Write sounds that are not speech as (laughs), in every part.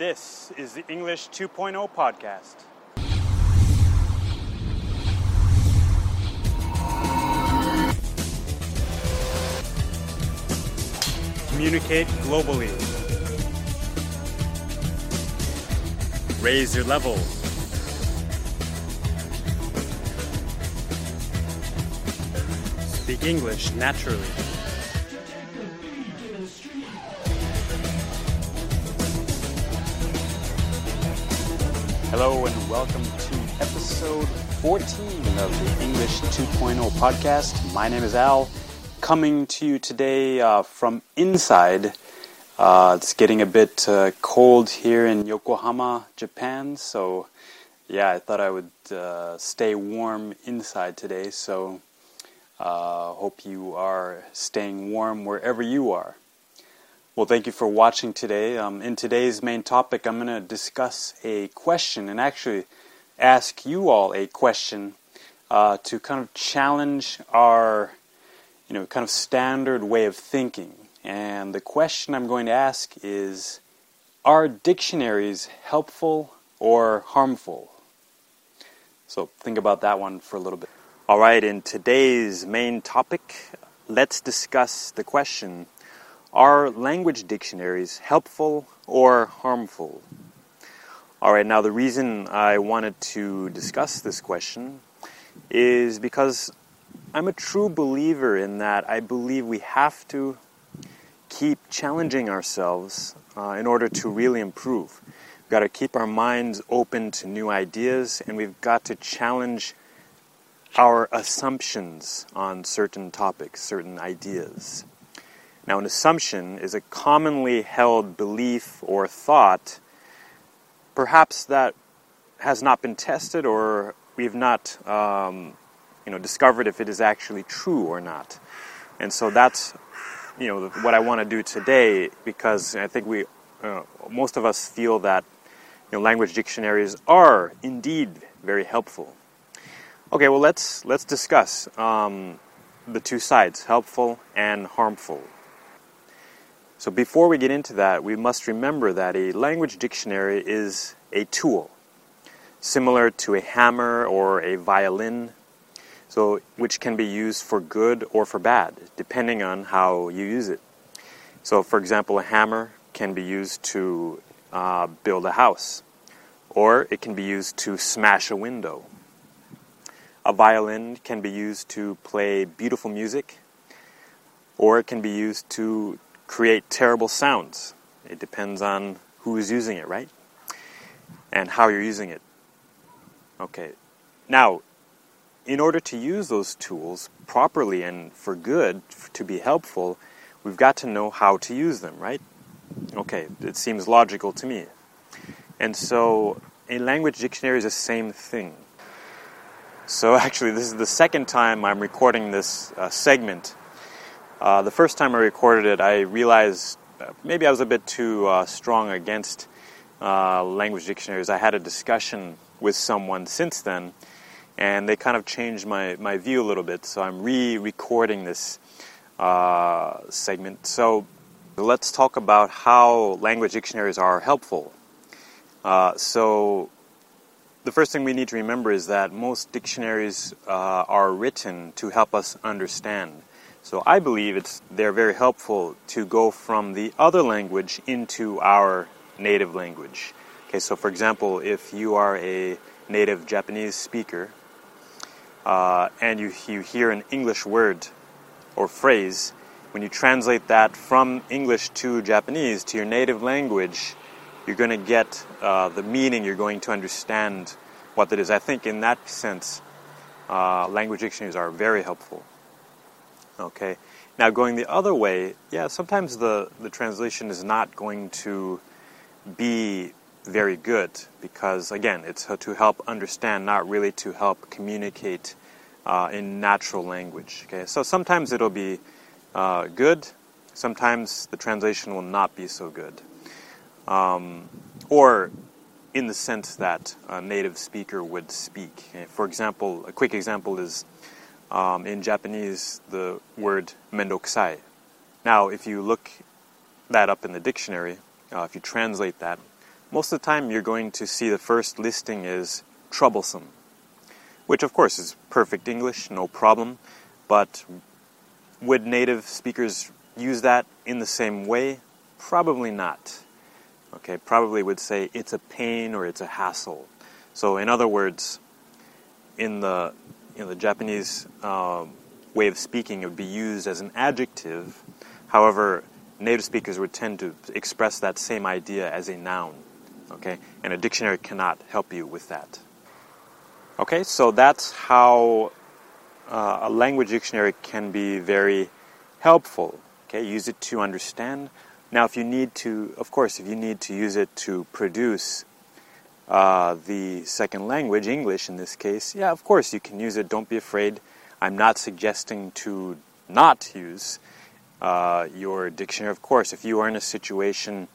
This is the English 2.0 podcast. Communicate globally. Raise your level. Speak English naturally. Hello and welcome to episode 14 of the English 2.0 podcast. My name is Al, coming to you today uh, from inside. Uh, it's getting a bit uh, cold here in Yokohama, Japan, so yeah, I thought I would uh, stay warm inside today. So, uh, hope you are staying warm wherever you are. Well, thank you for watching today. Um, in today's main topic, I'm going to discuss a question and actually ask you all a question uh, to kind of challenge our, you know, kind of standard way of thinking. And the question I'm going to ask is Are dictionaries helpful or harmful? So think about that one for a little bit. All right, in today's main topic, let's discuss the question are language dictionaries helpful or harmful? All right, now the reason I wanted to discuss this question is because I'm a true believer in that I believe we have to keep challenging ourselves uh, in order to really improve. We've got to keep our minds open to new ideas and we've got to challenge our assumptions on certain topics, certain ideas. Now, an assumption is a commonly held belief or thought, perhaps that has not been tested or we've not um, you know, discovered if it is actually true or not. And so that's you know, what I want to do today because I think we, uh, most of us feel that you know, language dictionaries are indeed very helpful. Okay, well let's let's discuss um, the two sides, helpful and harmful. So before we get into that, we must remember that a language dictionary is a tool, similar to a hammer or a violin, so which can be used for good or for bad, depending on how you use it. So, for example, a hammer can be used to uh, build a house, or it can be used to smash a window. A violin can be used to play beautiful music, or it can be used to create terrible sounds. It depends on who is using it, right? And how you're using it. Okay. Now, in order to use those tools properly and for good, to be helpful, we've got to know how to use them, right? Okay, it seems logical to me. And so, a language dictionary is the same thing. So, (laughs) actually, this is the second time I'm recording this uh, segment uh, the first time I recorded it, I realized maybe I was a bit too uh, strong against uh, language dictionaries. I had a discussion with someone since then, and they kind of changed my, my view a little bit. So I'm re recording this uh, segment. So let's talk about how language dictionaries are helpful. Uh, so the first thing we need to remember is that most dictionaries uh, are written to help us understand. So I believe it's they're very helpful to go from the other language into our native language. Okay, so for example, if you are a native Japanese speaker uh, and you, you hear an English word or phrase, when you translate that from English to Japanese to your native language, you're going to get uh, the meaning, you're going to understand what that is. I think in that sense, uh, language dictionaries are very helpful. Okay. Now going the other way, yeah, sometimes the, the translation is not going to be very good because again, it's to help understand, not really to help communicate uh, in natural language. Okay, so sometimes it'll be uh, good, sometimes the translation will not be so good, um, or in the sense that a native speaker would speak. For example, a quick example is um, in Japanese the word mendokusai. Now, if you look that up in the dictionary, uh, if you translate that, most of the time you're going to see the first listing is troublesome, which of course is perfect English, no problem, but would native speakers use that in the same way? Probably not. Okay, probably would say it's a pain or it's a hassle. So, in other words, in the you know, the Japanese uh, way of speaking, it would be used as an adjective. However, native speakers would tend to express that same idea as a noun. Okay, and a dictionary cannot help you with that. Okay, so that's how uh, a language dictionary can be very helpful. Okay, use it to understand. Now, if you need to, of course, if you need to use it to produce uh, the second language, English in this case, yeah, of course you can use it. Don't be afraid. I'm not suggesting to not use uh, your dictionary. Of course, if you are in a situation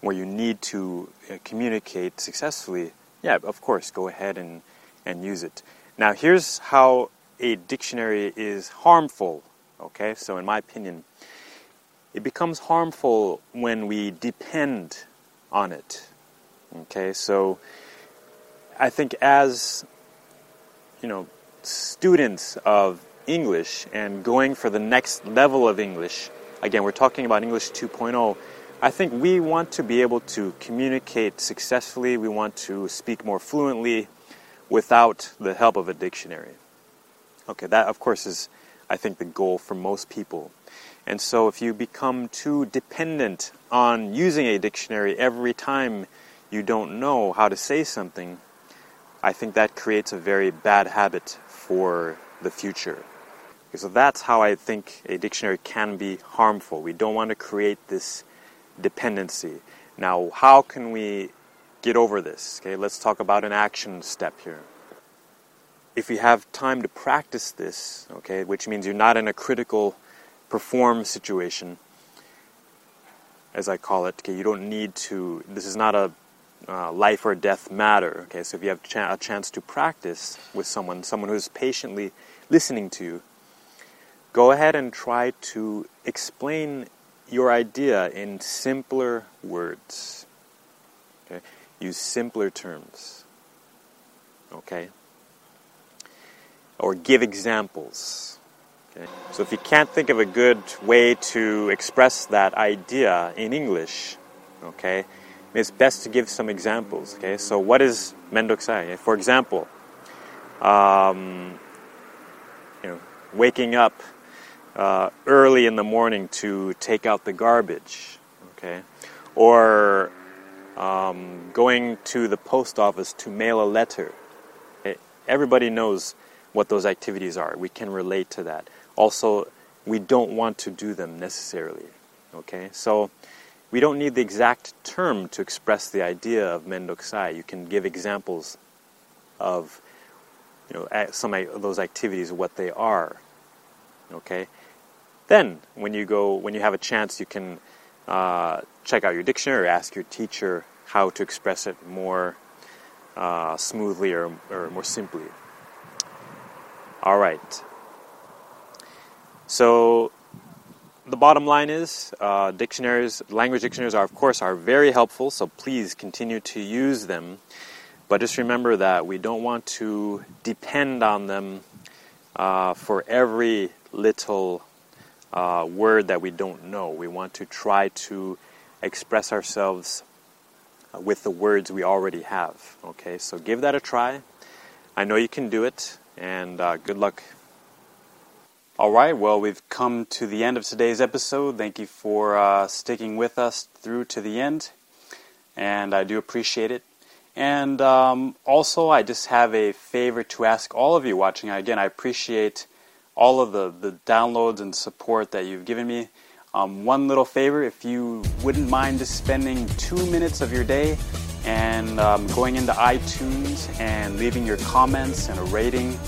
where you need to uh, communicate successfully, yeah, of course, go ahead and, and use it. Now, here's how a dictionary is harmful. Okay, so in my opinion, it becomes harmful when we depend on it. Okay, so I think as you know, students of English and going for the next level of English, again, we're talking about English 2.0. I think we want to be able to communicate successfully. We want to speak more fluently without the help of a dictionary. Okay, that of course is, I think, the goal for most people. And so if you become too dependent on using a dictionary every time you don't know how to say something, I think that creates a very bad habit for the future. So that's how I think a dictionary can be harmful. We don't want to create this dependency. Now, how can we get over this? Okay, let's talk about an action step here. If you have time to practice this, okay, which means you're not in a critical perform situation, as I call it, okay, you don't need to, this is not a uh, life or death matter. Okay, so if you have a chance to practice with someone, someone who's patiently listening to you, go ahead and try to explain your idea in simpler words. Okay, use simpler terms. Okay, or give examples. Okay, so if you can't think of a good way to express that idea in English, okay it's best to give some examples. Okay, so what is mendokusai? For example, um, you know, waking up uh, early in the morning to take out the garbage. Okay, or um, going to the post office to mail a letter. Okay? Everybody knows what those activities are. We can relate to that. Also, we don't want to do them necessarily. Okay, so we don't need the exact term to express the idea of mendokusai. You can give examples of you know, some of those activities, what they are. Okay? Then, when you go, when you have a chance, you can uh, check out your dictionary ask your teacher how to express it more uh, smoothly or, or more simply. All right. So the bottom line is uh, dictionaries, language dictionaries are, of course, are very helpful, so please continue to use them. But just remember that we don't want to depend on them uh, for every little uh, word that we don't know. We want to try to express ourselves with the words we already have. Okay, so give that a try. I know you can do it, and uh, good luck all right, well, we've come to the end of today's episode. Thank you for uh, sticking with us through to the end, and I do appreciate it. And um, also, I just have a favor to ask all of you watching. Again, I appreciate all of the, the downloads and support that you've given me. Um, one little favor, if you wouldn't mind just spending two minutes of your day and um, going into iTunes and leaving your comments and a rating,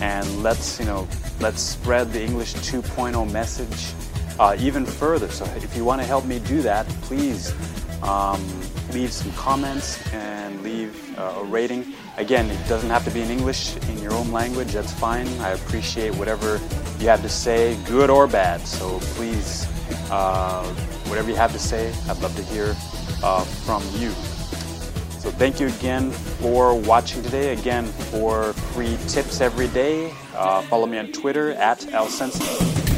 and let's you know let's spread the English 2.0 message uh, even further. So if you want to help me do that, please um, leave some comments and leave uh, a rating. Again, it doesn't have to be in English, in your own language, that's fine. I appreciate whatever you have to say, good or bad. So please, uh, whatever you have to say, I'd love to hear uh, from you. Thank you again for watching today. Again, for free tips every day, uh, follow me on Twitter at Al alsensi.